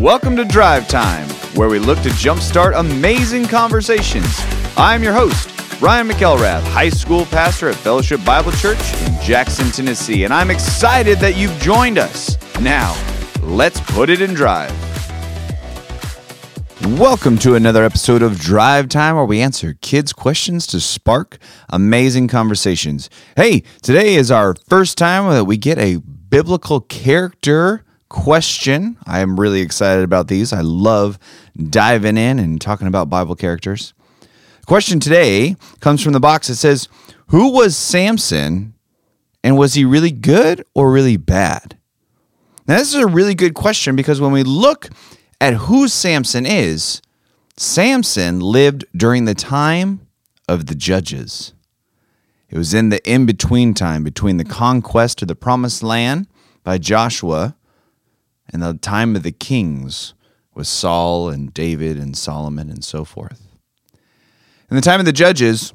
Welcome to Drive Time, where we look to jumpstart amazing conversations. I'm your host, Ryan McElrath, high school pastor at Fellowship Bible Church in Jackson, Tennessee, and I'm excited that you've joined us. Now, let's put it in drive. Welcome to another episode of Drive Time, where we answer kids' questions to spark amazing conversations. Hey, today is our first time that we get a biblical character question. I am really excited about these. I love diving in and talking about Bible characters. question today comes from the box It says, Who was Samson and was he really good or really bad? Now, this is a really good question because when we look at who Samson is, Samson lived during the time of the judges. It was in the in between time between the conquest of the promised land by Joshua and the time of the kings with Saul and David and Solomon and so forth. In the time of the judges,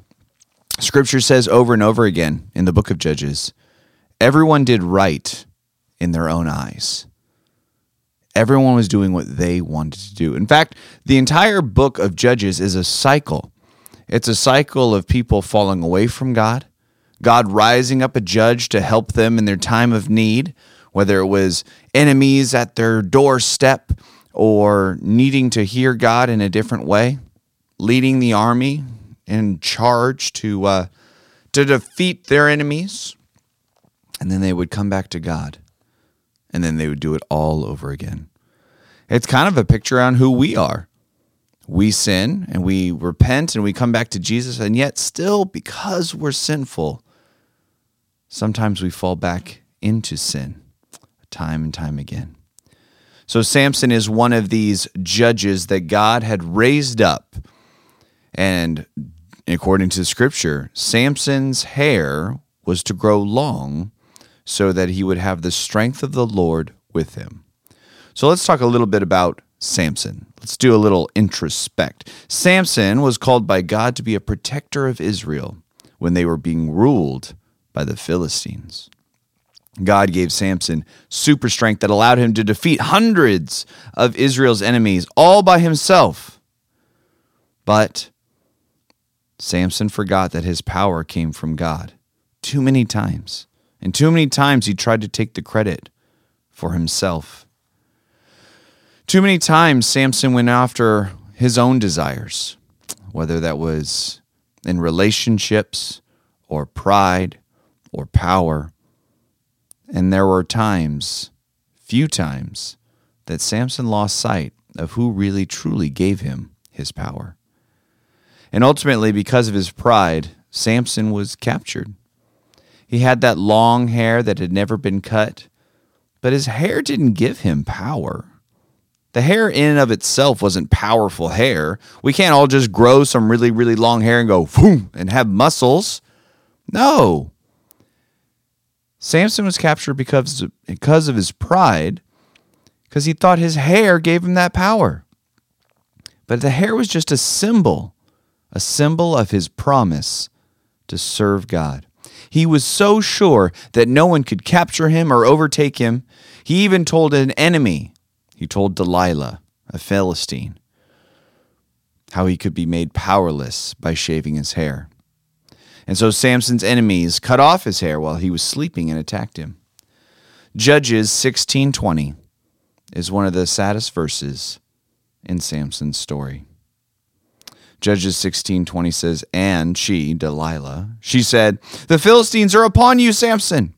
scripture says over and over again in the book of Judges, everyone did right in their own eyes. Everyone was doing what they wanted to do. In fact, the entire book of Judges is a cycle. It's a cycle of people falling away from God, God rising up a judge to help them in their time of need, whether it was enemies at their doorstep or needing to hear God in a different way, leading the army in charge to uh, to defeat their enemies, and then they would come back to God, and then they would do it all over again. It's kind of a picture on who we are. We sin and we repent and we come back to Jesus, and yet still, because we're sinful, sometimes we fall back into sin time and time again. So Samson is one of these judges that God had raised up. And according to the scripture, Samson's hair was to grow long so that he would have the strength of the Lord with him. So let's talk a little bit about Samson. Let's do a little introspect. Samson was called by God to be a protector of Israel when they were being ruled by the Philistines. God gave Samson super strength that allowed him to defeat hundreds of Israel's enemies all by himself. But Samson forgot that his power came from God too many times. And too many times he tried to take the credit for himself. Too many times Samson went after his own desires, whether that was in relationships or pride or power and there were times, few times, that Samson lost sight of who really truly gave him his power. And ultimately, because of his pride, Samson was captured. He had that long hair that had never been cut, but his hair didn't give him power. The hair in and of itself wasn't powerful hair. We can't all just grow some really, really long hair and go boom and have muscles. No. Samson was captured because, because of his pride, because he thought his hair gave him that power. But the hair was just a symbol, a symbol of his promise to serve God. He was so sure that no one could capture him or overtake him. He even told an enemy, he told Delilah, a Philistine, how he could be made powerless by shaving his hair. And so Samson's enemies cut off his hair while he was sleeping and attacked him. Judges 16:20 is one of the saddest verses in Samson's story. Judges 16:20 says, "And she, Delilah, she said, "The Philistines are upon you, Samson."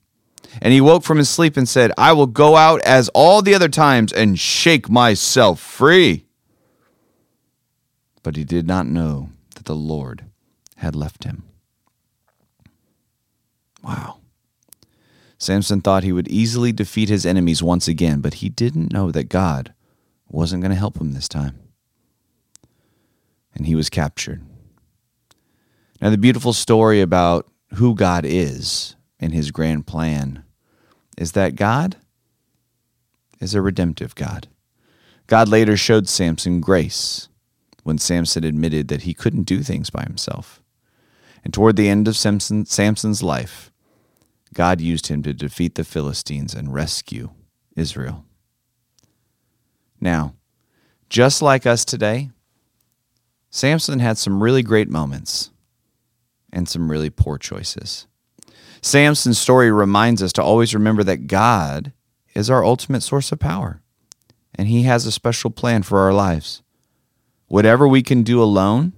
And he woke from his sleep and said, "I will go out as all the other times and shake myself free." But he did not know that the Lord had left him. Wow. Samson thought he would easily defeat his enemies once again, but he didn't know that God wasn't going to help him this time. And he was captured. Now, the beautiful story about who God is and his grand plan is that God is a redemptive God. God later showed Samson grace when Samson admitted that he couldn't do things by himself. And toward the end of Samson, Samson's life, God used him to defeat the Philistines and rescue Israel. Now, just like us today, Samson had some really great moments and some really poor choices. Samson's story reminds us to always remember that God is our ultimate source of power, and He has a special plan for our lives. Whatever we can do alone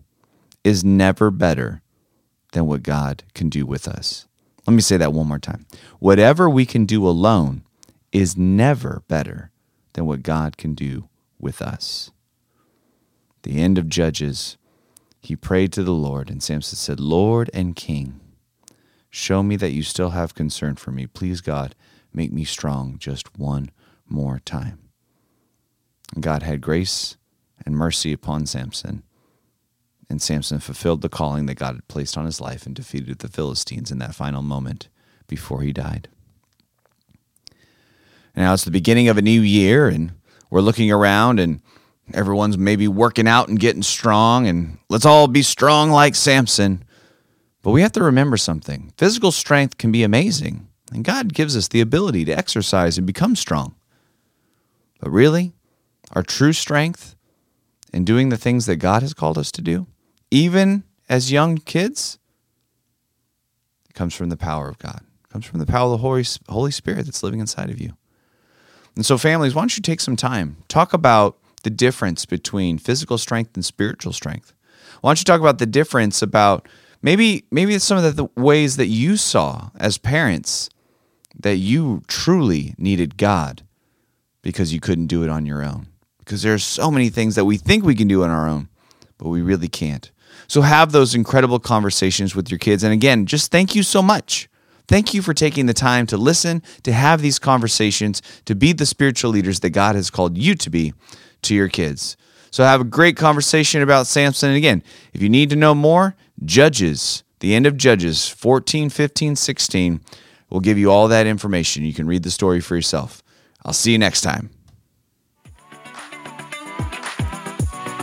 is never better than what God can do with us. Let me say that one more time. Whatever we can do alone is never better than what God can do with us. The end of Judges, he prayed to the Lord, and Samson said, Lord and King, show me that you still have concern for me. Please, God, make me strong just one more time. God had grace and mercy upon Samson. And Samson fulfilled the calling that God had placed on his life and defeated the Philistines in that final moment before he died. Now it's the beginning of a new year, and we're looking around, and everyone's maybe working out and getting strong, and let's all be strong like Samson. But we have to remember something physical strength can be amazing, and God gives us the ability to exercise and become strong. But really, our true strength in doing the things that God has called us to do, even as young kids, it comes from the power of God. It comes from the power of the Holy, Holy Spirit that's living inside of you. And so, families, why don't you take some time? Talk about the difference between physical strength and spiritual strength. Why don't you talk about the difference about maybe maybe it's some of the, the ways that you saw as parents that you truly needed God because you couldn't do it on your own. Because there are so many things that we think we can do on our own, but we really can't. So have those incredible conversations with your kids. And again, just thank you so much Thank you for taking the time to listen, to have these conversations, to be the spiritual leaders that God has called you to be to your kids. So have a great conversation about Samson. And again, if you need to know more, Judges, the end of Judges 14, 15, 16 will give you all that information. You can read the story for yourself. I'll see you next time.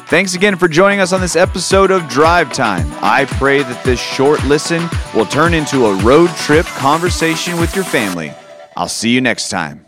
Thanks again for joining us on this episode of Drive Time. I pray that this short listen will turn into a road trip conversation with your family. I'll see you next time.